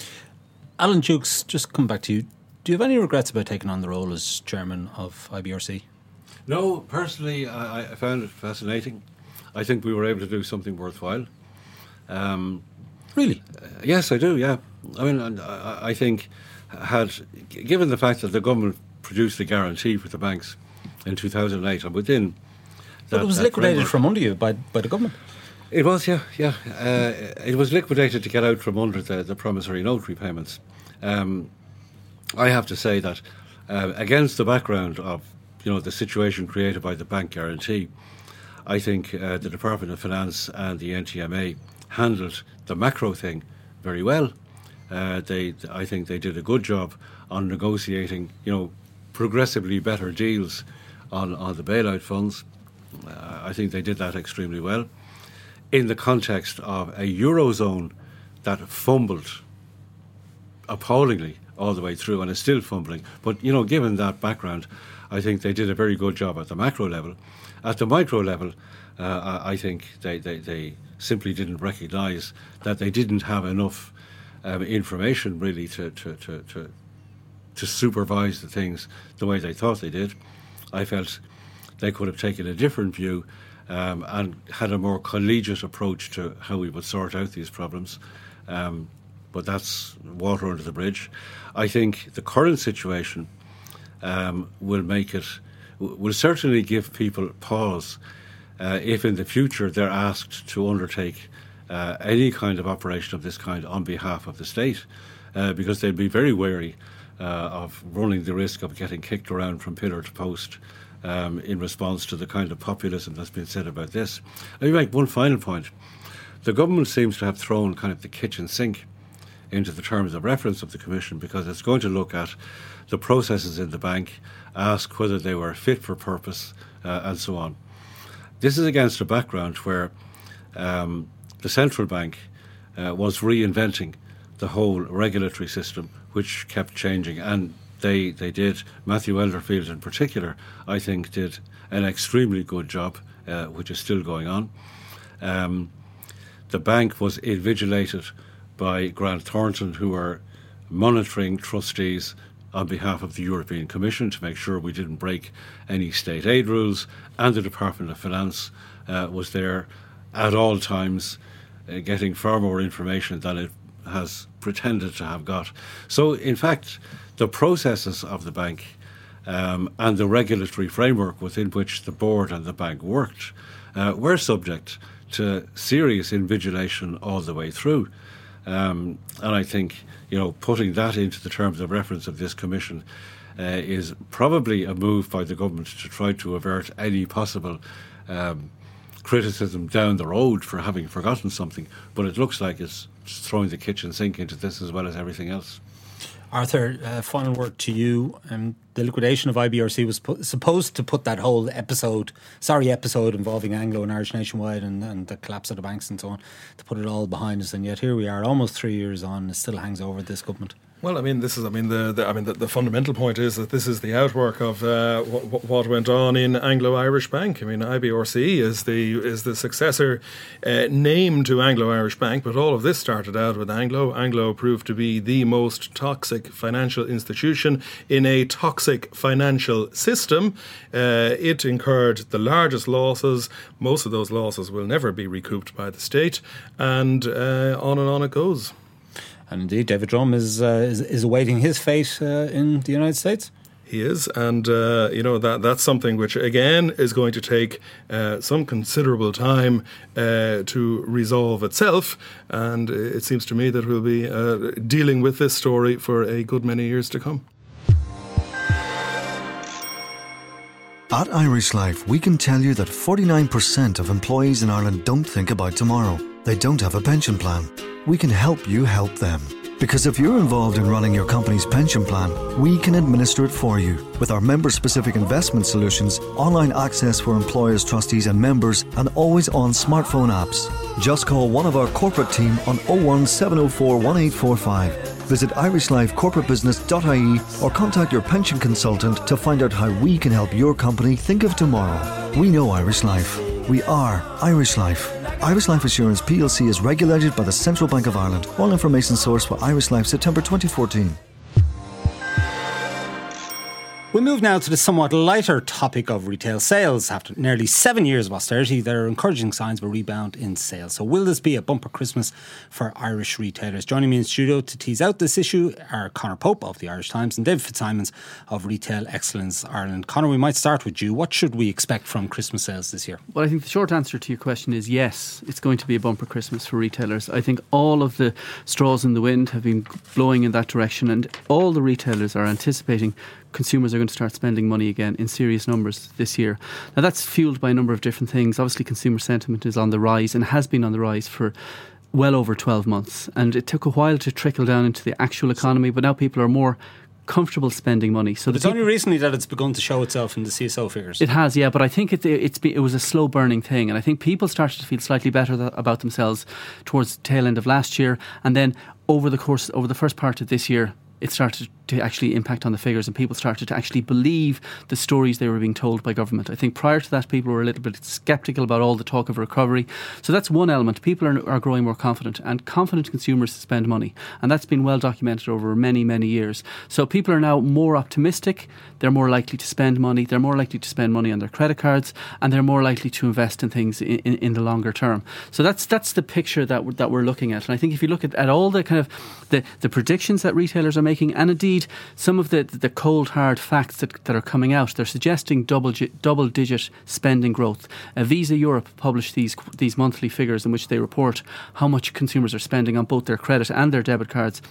Alan Dukes, just come back to you. Do you have any regrets about taking on the role as chairman of IBRC? No, personally, I, I found it fascinating. I think we were able to do something worthwhile. Um, really? Uh, yes, I do. Yeah, I mean, I, I, think had given the fact that the government produced the guarantee for the banks in 2008 and within. That, but it was liquidated from under you by by the government. It was, yeah, yeah. Uh, it was liquidated to get out from under the, the promissory note repayments. Um, I have to say that uh, against the background of you know the situation created by the bank guarantee, I think uh, the Department of Finance and the NTMA handled the macro thing very well. Uh, they, I think, they did a good job on negotiating, you know, progressively better deals on, on the bailout funds. Uh, I think they did that extremely well. In the context of a Eurozone that fumbled appallingly all the way through and is still fumbling. But, you know, given that background, I think they did a very good job at the macro level. At the micro level, uh, I think they, they, they simply didn't recognise that they didn't have enough um, information really to, to, to, to, to supervise the things the way they thought they did. I felt they could have taken a different view um, and had a more collegiate approach to how we would sort out these problems. Um, but that's water under the bridge. I think the current situation um, will make it, will certainly give people pause uh, if in the future they're asked to undertake uh, any kind of operation of this kind on behalf of the state, uh, because they'd be very wary uh, of running the risk of getting kicked around from pillar to post. Um, in response to the kind of populism that's been said about this. Let me make one final point. The government seems to have thrown kind of the kitchen sink into the terms of reference of the Commission because it's going to look at the processes in the bank, ask whether they were fit for purpose, uh, and so on. This is against a background where um, the central bank uh, was reinventing the whole regulatory system, which kept changing, and they they did. Matthew Elderfield, in particular, I think, did an extremely good job, uh, which is still going on. Um, the bank was invigilated by Grant Thornton, who were monitoring trustees on behalf of the European Commission to make sure we didn't break any state aid rules, and the Department of Finance uh, was there at all times, uh, getting far more information than it has pretended to have got. So, in fact, the processes of the bank um, and the regulatory framework within which the board and the bank worked uh, were subject to serious invigilation all the way through. Um, and I think, you know, putting that into the terms of reference of this commission uh, is probably a move by the government to try to avert any possible um, criticism down the road for having forgotten something. But it looks like it's throwing the kitchen sink into this as well as everything else. Arthur, uh, final word to you. Um, the liquidation of IBRC was supposed to put that whole episode, sorry, episode involving Anglo and Irish Nationwide and, and the collapse of the banks and so on, to put it all behind us. And yet here we are, almost three years on, it still hangs over this government. Well, I mean, this is. I mean, the, the I mean, the, the, fundamental point is that this is the outwork of uh, what, what went on in Anglo-Irish Bank. I mean, IBRC is the is the successor uh, name to Anglo-Irish Bank, but all of this started out with Anglo. Anglo proved to be the most toxic financial institution in a toxic financial system. Uh, it incurred the largest losses. Most of those losses will never be recouped by the state, and uh, on and on it goes. And indeed, David Drumm is, uh, is, is awaiting his fate uh, in the United States. He is, and uh, you know that that's something which again is going to take uh, some considerable time uh, to resolve itself. And it seems to me that we'll be uh, dealing with this story for a good many years to come. At Irish Life, we can tell you that 49% of employees in Ireland don't think about tomorrow. They don't have a pension plan we can help you help them. Because if you're involved in running your company's pension plan, we can administer it for you with our member specific investment solutions, online access for employers, trustees, and members, and always on smartphone apps. Just call one of our corporate team on 01704 1845. Visit irishlifecorporatebusiness.ie or contact your pension consultant to find out how we can help your company think of tomorrow. We know Irish Life. We are Irish Life. Irish Life Assurance plc is regulated by the Central Bank of Ireland. All information sourced for Irish Life September 2014. We move now to the somewhat lighter topic of retail sales. After nearly seven years of austerity, there are encouraging signs of a rebound in sales. So, will this be a bumper Christmas for Irish retailers? Joining me in studio to tease out this issue are Conor Pope of the Irish Times and David Fitzsimons of Retail Excellence Ireland. Conor, we might start with you. What should we expect from Christmas sales this year? Well, I think the short answer to your question is yes, it's going to be a bumper Christmas for retailers. I think all of the straws in the wind have been blowing in that direction, and all the retailers are anticipating consumers are going to start spending money again in serious numbers this year. Now, that's fueled by a number of different things. Obviously, consumer sentiment is on the rise and has been on the rise for well over 12 months. And it took a while to trickle down into the actual economy, but now people are more comfortable spending money. So it's only recently that it's begun to show itself in the CSO figures. It has, yeah, but I think it, it's it was a slow burning thing, and I think people started to feel slightly better th- about themselves towards the tail end of last year, and then over the course over the first part of this year, it started to actually impact on the figures and people started to actually believe the stories they were being told by government. I think prior to that, people were a little bit sceptical about all the talk of recovery. So that's one element. People are, are growing more confident and confident consumers spend money. And that's been well documented over many, many years. So people are now more optimistic. They're more likely to spend money. They're more likely to spend money on their credit cards and they're more likely to invest in things in, in, in the longer term. So that's that's the picture that we're, that we're looking at. And I think if you look at, at all the kind of the, the predictions that retailers are making and indeed indeed, some of the, the cold, hard facts that, that are coming out, they're suggesting double, double digit spending growth. Uh, Visa Europe published these, these monthly figures in which they report how much consumers are spending on both their credit and their debit cards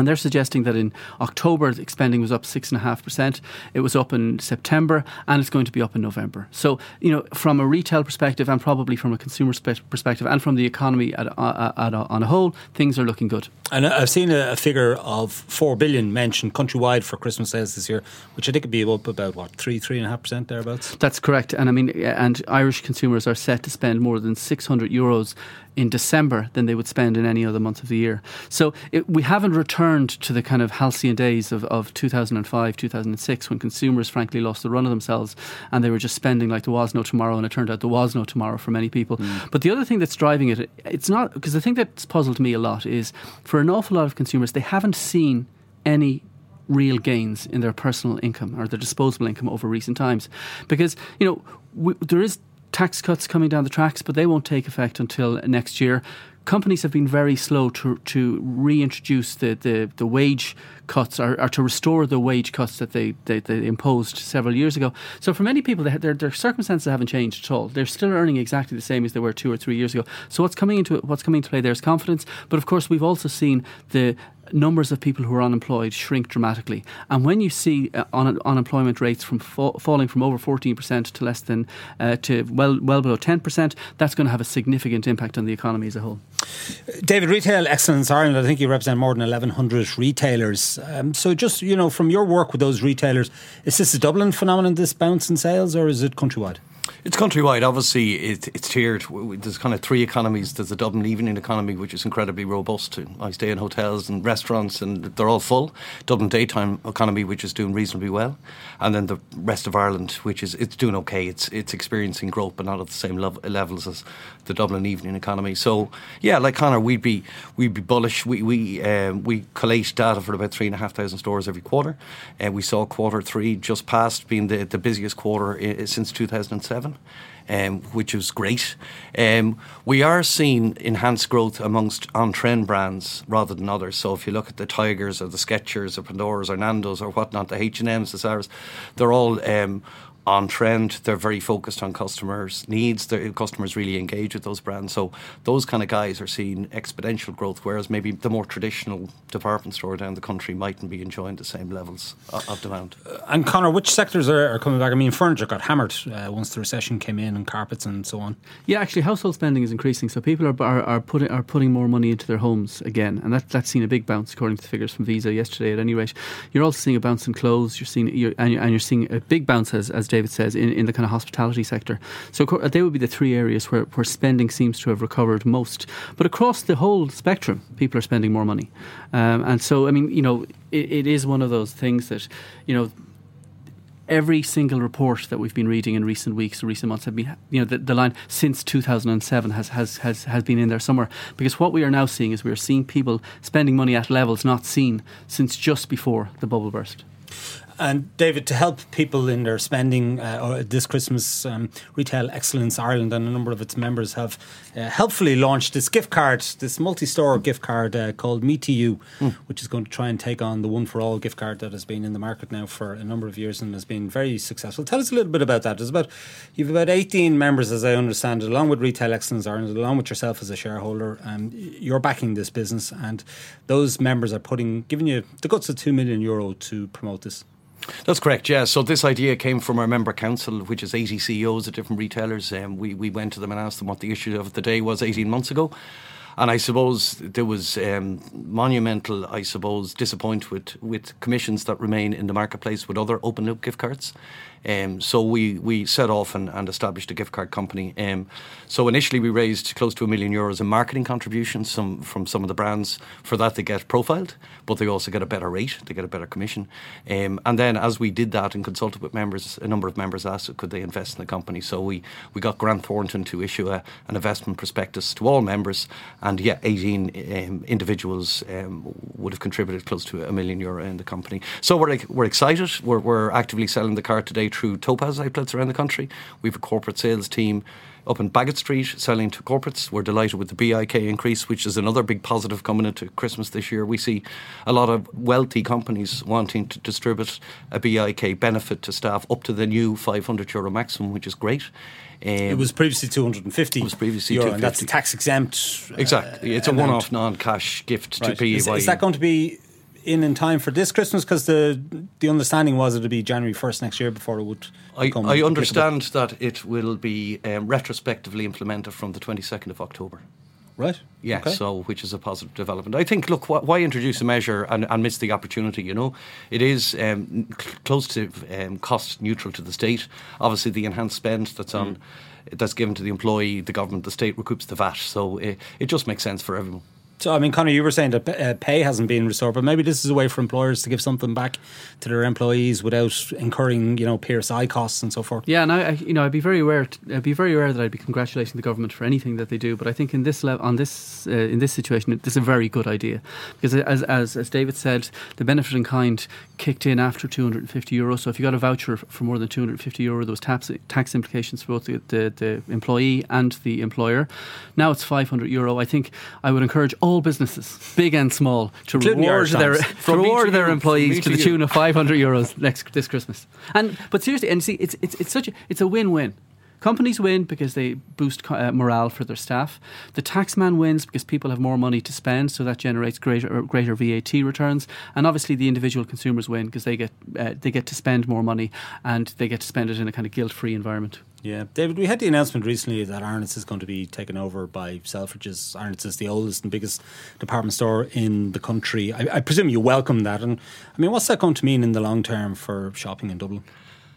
and they're suggesting that in October, the spending was up 6.5%. It was up in September, and it's going to be up in November. So, you know, from a retail perspective and probably from a consumer perspective and from the economy at, uh, uh, at, at, on a whole, things are looking good. And I've seen a, figure of 4 billion mentioned countrywide for Christmas sales this year, which I think would be up about, what, 3, 3.5% thereabouts? That's correct. And I mean, and Irish consumers are set to spend more than 600 euros in December than they would spend in any other month of the year. So it, we haven't returned to the kind of halcyon days of, of 2005, 2006, when consumers frankly lost the run of themselves and they were just spending like there was no tomorrow, and it turned out there was no tomorrow for many people. Mm. But the other thing that's driving it, it's not because the thing that's puzzled me a lot is for an awful lot of consumers, they haven't seen any real gains in their personal income or their disposable income over recent times because you know we, there is tax cuts coming down the tracks, but they won't take effect until next year. Companies have been very slow to, to reintroduce the, the, the wage cuts or, or, to restore the wage cuts that they, they, they, imposed several years ago. So for many people, their, their circumstances haven't changed at all. They're still earning exactly the same as they were two or three years ago. So what's coming into what's coming into play there is confidence. But of course, we've also seen the numbers of people who are unemployed shrink dramatically. And when you see uh, un- unemployment rates from fa- falling from over 14% to less than uh, to well well below 10%, that's going to have a significant impact on the economy as a whole. David, Retail Excellence Ireland, I think you represent more than 1,100 retailers. Um, so, just you know, from your work with those retailers, is this a Dublin phenomenon, this bounce in sales, or is it countrywide? It's countrywide. Obviously, it, it's tiered. There's kind of three economies. There's the Dublin evening economy, which is incredibly robust. I stay in hotels and restaurants, and they're all full. Dublin daytime economy, which is doing reasonably well, and then the rest of Ireland, which is it's doing okay. It's it's experiencing growth, but not at the same level, levels as the Dublin evening economy. So yeah, like Conor, we'd be we'd be bullish. We we um, we collate data for about three and a half thousand stores every quarter, and uh, we saw quarter three just past being the, the busiest quarter I- since 2007 um, which is great. Um, we are seeing enhanced growth amongst on trend brands rather than others. So if you look at the Tigers or the Skechers or Pandoras or Nando's or whatnot, the H and M's, the Zara's, they're all um, on trend. They're very focused on customers' needs. Their customers really engage with those brands. So those kind of guys are seeing exponential growth, whereas maybe the more traditional department store down the country mightn't be enjoying the same levels of demand. Uh, and Conor, which sectors are, are, coming back? I mean, furniture got hammered uh, once the recession came in, and carpets and so on. Yeah, actually, household spending is increasing, so people are, are, are putting are putting more money into their homes again, and that that's seen a big bounce according to the figures from Visa yesterday. At any rate, you're also seeing a bounce in clothes. You're seeing you're, and, you're, and you're seeing a big bounce as as David says, in, in the kind of hospitality sector. So they would be the three areas where, where spending seems to have recovered most. But across the whole spectrum, people are spending more money. Um, and so, I mean, you know, it, it is one of those things that, you know, every single report that we've been reading in recent weeks, recent months, have been, you know, the, the, line since 2007 has, has, has, has been in there somewhere. Because what we are now seeing is we are seeing people spending money at levels not seen since just before the bubble burst. And David, to help people in their spending uh, this Christmas, um, Retail Excellence Ireland and a number of its members have uh, helpfully launched this gift card, this multi-store gift card uh, called Me to You, mm. which is going to try and take on the One for All gift card that has been in the market now for a number of years and has been very successful. Tell us a little bit about that. There's about you've about 18 members, as I understand it, along with Retail Excellence Ireland, along with yourself as a shareholder. Um, you're backing this business, and those members are putting giving you the guts of two million euro to promote this. That's correct, yeah. So this idea came from our member council, which is 80 CEOs of different retailers. Um, we, we went to them and asked them what the issue of the day was 18 months ago. and I suppose there was um, monumental, I suppose, disappointment with, with commissions that remain in the marketplace with other open loop gift cards. Um, so we, we set off and, and established a gift card company. Um, so initially we raised close to a million euros in marketing contributions some, from some of the brands. For that they get profiled, but they also get a better rate, they get a better commission. Um, and then as we did that and consulted with members, a number of members asked could they invest in the company. So we, we got Grant Thornton to issue a, an investment prospectus to all members, and yeah, 18 um, individuals um, would have contributed close to a million euro in the company. So we're, we're excited. We're, we're actively selling the card today through Topaz outlets around the country. We have a corporate sales team up in Baggot Street selling to corporates. We're delighted with the BIK increase, which is another big positive coming into Christmas this year. We see a lot of wealthy companies wanting to distribute a BIK benefit to staff up to the new 500 euro maximum, which is great. Um, it was previously 250 It was previously euro, 250. and that's tax exempt. Exactly. It's a one off non cash gift Right. to PAYE. Is, is that going to be in in time for this Christmas? Because the the understanding was it would be January 1st next year before it would I, I understand that it will be um, retrospectively implemented from the 22nd of October. Right. Yeah, Okay. so which is a positive development. I think, look, wh- why introduce a measure and, and miss the opportunity? You know, it is um, c- close to um, cost neutral to the state. Obviously, the enhanced spend that's on that's given to the employee, the government, the state recoups the VAT. So it, it just makes sense for everyone. So, I mean, Conor, you were saying that uh, pay hasn't been restored, but maybe this is a way for employers to give something back to their employees without incurring, you know, PSI costs and so forth. Yeah, and I, you know, I'd be very aware. t- I'd be very aware that I'd be congratulating the government for anything that they do. But I think in this level, on this, uh, in this situation, it- this is a very good idea because, as, as as David said, the benefit in kind kicked in after 250 euro. So if you got a voucher for more than 250 euro, there was tax tax implications for both the, the, the employee and the employer. Now it's 500 euro. I think I would encourage all businesses, big and small, to Including reward their to reward their employees to to the tune of 500 euros next this Christmas. And but seriously, and see, it's it's it's such a, it's a win-win. Companies win because they boost uh, morale for their staff. The taxman wins because people have more money to spend, so that generates greater uh, greater VAT returns. And obviously, the individual consumers win because they get uh, they get to spend more money and they get to spend it in a kind of guilt-free environment. Yeah, David, we had the announcement recently that Arnott's is going to be taken over by Selfridges. Arnott's is the oldest and biggest department store in the country. I, I presume you welcome that. And I mean, what's that going to mean in the long term for shopping in Dublin?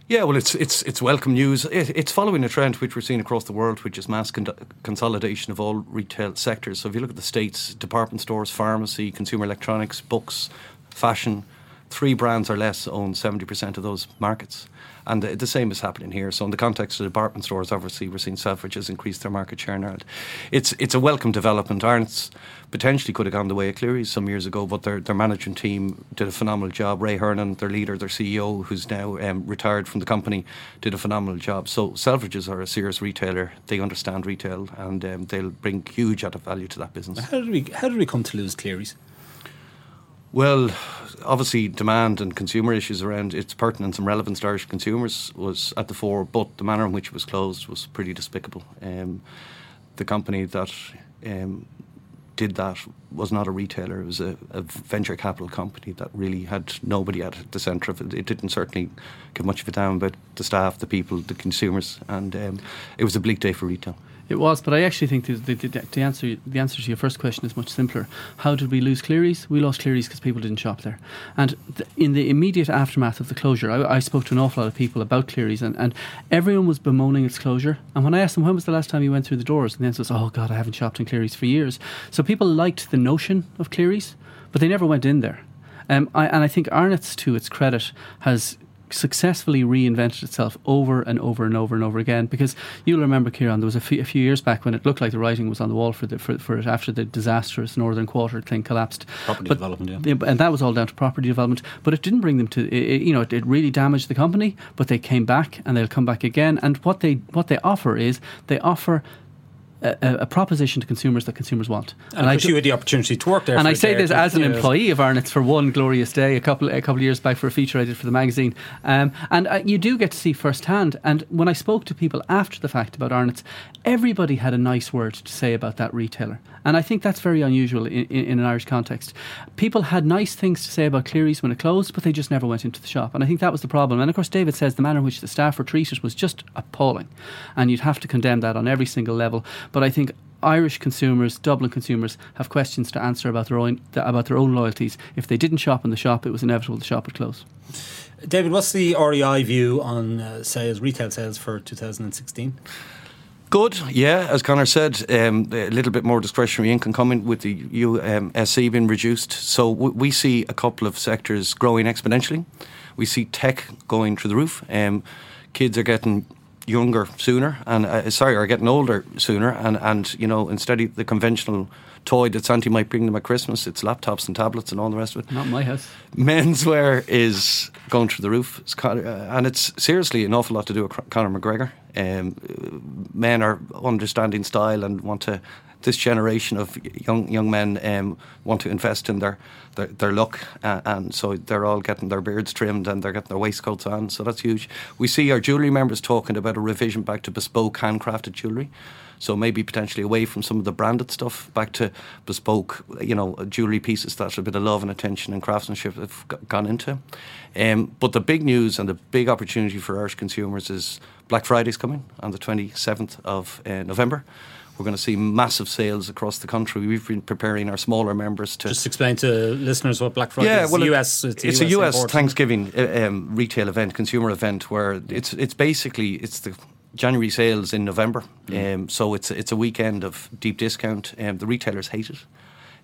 Yeah, well, it's it's it's welcome news. It, it's following a trend which we're seeing across the world, which is mass con- consolidation of all retail sectors. So if you look at the states, department stores, pharmacy, consumer electronics, books, fashion, three brands or less own seventy percent of those markets. And the, the same is happening here. So, in the context of department stores, obviously, we're seeing Selfridges increase their market share in Ireland. It's it's a welcome development. Arnott's potentially could have gone the way of Clerys some years ago, but their their management team did a phenomenal job. Ray Hernan, their leader, their CEO, who's now um, retired from the company, did a phenomenal job. So, Selfridges are a serious retailer. They understand retail, and um, they'll bring huge added value to that business. How did we how did we come to lose Clerys? Well, obviously, demand and consumer issues around its pertinence and relevance to Irish consumers was at the fore, but the manner in which it was closed was pretty despicable. Um, the company that um, did that was not a retailer, it was a, a venture capital company that really had nobody at the centre of it. It didn't certainly give much of a damn about the staff, the people, the consumers, and um, it was a bleak day for retail. It was, but I actually think the, the, the, answer the answer to your first question is much simpler. How did we lose Clerys? We lost Clerys because people didn't shop there. And th- in the immediate aftermath of the closure, I, I spoke to an awful lot of people about Clerys, and, and everyone was bemoaning its closure. And when I asked them when was the last time you went through the doors, and the answer was, "Oh God, I haven't shopped in Clerys for years." So people liked the notion of Clerys, but they never went in there. Um, I, and I think Arnott's, to its credit, has successfully reinvented itself over and over and over and over again. Because you'll remember, Ciarán, there was a few, a few years back when it looked like the writing was on the wall for, the, for, for it after the disastrous Northern Quarter thing collapsed. Property But- development, yeah. and that was all down to property development. But it didn't bring them to, it, it- you know, it, it really damaged the company. But they came back, and they'll come back again. And what they what they offer is they offer. A, a- proposition to consumers that consumers want, And, I do- you had the opportunity to work there. and I say this as an employee of Arnott's for one glorious day, a couple a couple of years back for a feature I did for the magazine, um, and uh, you do get to see firsthand. And when I spoke to people after the fact about Arnott's, everybody had a nice word to say about that retailer, and I think that's very unusual in, in, in an Irish context. People had nice things to say about Clerys when it closed, but they just never went into the shop, and I think that was the problem. And of course, David says the manner in which the staff were treated was just appalling, and you'd have to condemn that on every single level. But I think Irish consumers, Dublin consumers, have questions to answer about their own about their own loyalties. If they didn't shop in the shop, it was inevitable the shop would close. David, what's the REI view on uh, sales, retail sales for 2016? Good, yeah. As Conor said, um, a little bit more discretionary income coming with the USC being reduced. So w- we see a couple of sectors growing exponentially. We see tech going through the roof. Um, kids are getting younger sooner, and uh, sorry, are getting older sooner, and and you know instead of the conventional toy that Santa might bring them at Christmas. It's laptops and tablets and all the rest of it. Not my house. Menswear is going through the roof, it's, uh, and it's seriously an awful lot to do with Conor McGregor. Um, men are understanding style and want to. This generation of young young men um, want to invest in their their, their look, uh, and so they're all getting their beards trimmed and they're getting their waistcoats on. So that's huge. We see our jewellery members talking about a revision back to bespoke, handcrafted jewellery. So maybe potentially away from some of the branded stuff, back to bespoke, you know, jewellery pieces that a bit of love and attention and craftsmanship have gone into. Um, but the big news and the big opportunity for Irish consumers is Black Friday's coming on the 27th of uh, November. We're going to see massive sales across the country. We've been preparing our smaller members to just explain to listeners what Black Friday yeah, is. Well, US, it's, it's a US, US Thanksgiving uh, um, retail event, consumer event, where it's it's basically it's the January sales in November, mm. um, so it's it's a weekend of deep discount. Um, the retailers hate it.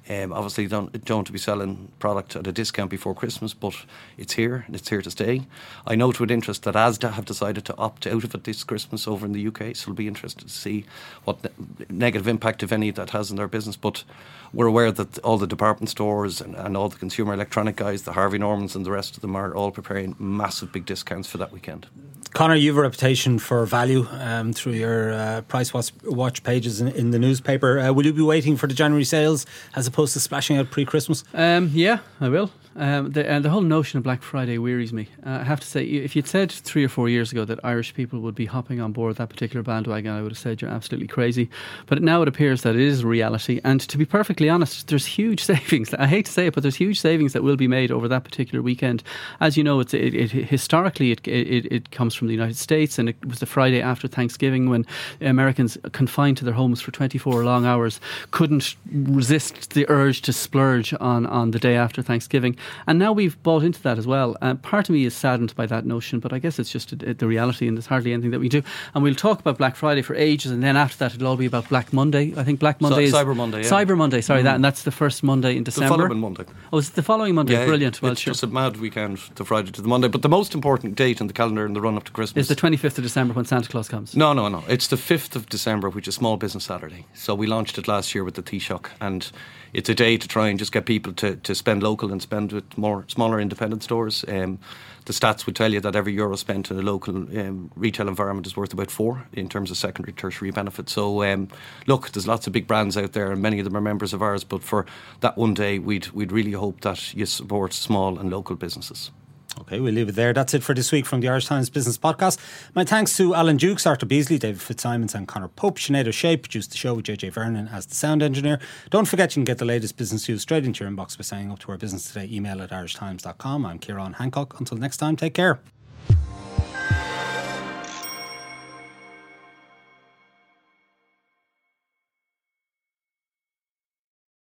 Um, obviously, don't don't to be selling product at a discount before Christmas, but it's here and it's here to stay. I note with interest that ASDA have decided to opt out of it this Christmas over in the UK, so it'll be interesting to see what ne- negative impact, if any, that has on their business. But we're aware that all the department stores and, and all the consumer electronic guys, the Harvey Normans and the rest of them, are all preparing massive big discounts for that weekend. Conor, you have a reputation for value um, through your uh, price watch, watch pages in, in, the newspaper. Uh, will you be waiting for the January sales as opposed to splashing out pre Christmas? Um, yeah, I will. Um, the, uh, the whole notion of Black Friday wearies me. Uh, I have to say, if you'd said three or four years ago that Irish people would be hopping on board that particular bandwagon, I would have said you're absolutely crazy. But now it appears that it is reality. And to be perfectly honest, there's huge [laughs] savings. I hate to say it, but there's huge savings that will be made over that particular weekend. As you know, it's it, it historically it, it, it comes from the United States, and it was the Friday after Thanksgiving when Americans confined to their homes for 24 long hours couldn't resist the urge to splurge on on the day after Thanksgiving. And now we've bought into that as well. Uh, part of me is saddened by that notion, but I guess it's just a, a, the reality, and there's hardly anything that we do. And we'll talk about Black Friday for ages, and then after that, it'll all be about Black Monday. I think Black Monday so, is Cyber Monday. Yeah. Cyber Monday, sorry, mm. that, and that's the first Monday in December. The following Monday. Oh, it's the following Monday. Yeah, Brilliant. Well, it's sure. just a mad weekend, the Friday to the Monday. But the most important date in the calendar in the run up to Christmas is the 25th of December when Santa Claus comes. No, no, no. It's the 5th of December, which is Small Business Saturday. So we launched it last year with the Taoiseach, and it's a day to try and just get people to, to spend local and spend with more smaller independent stores. Um, the stats would tell you that every euro spent in a local um, retail environment is worth about four in terms of secondary, tertiary benefits. So, um, look, there's lots of big brands out there, and many of them are members of ours. But for that one day, we'd we'd really hope that you support small and local businesses. Okay, we'll leave it there. That's it for this week from the Irish Times Business Podcast. My thanks to Alan Dukes, Arthur Beesley, David Fitzsimons, and Conor Pope. Sinead O'Shea produced the show with JJ Vernon as the sound engineer. Don't forget you can get the latest business news straight into your inbox by signing up to our Business Today email at irishtimes.com. I'm Ciarán Hancock. Until next time, take care.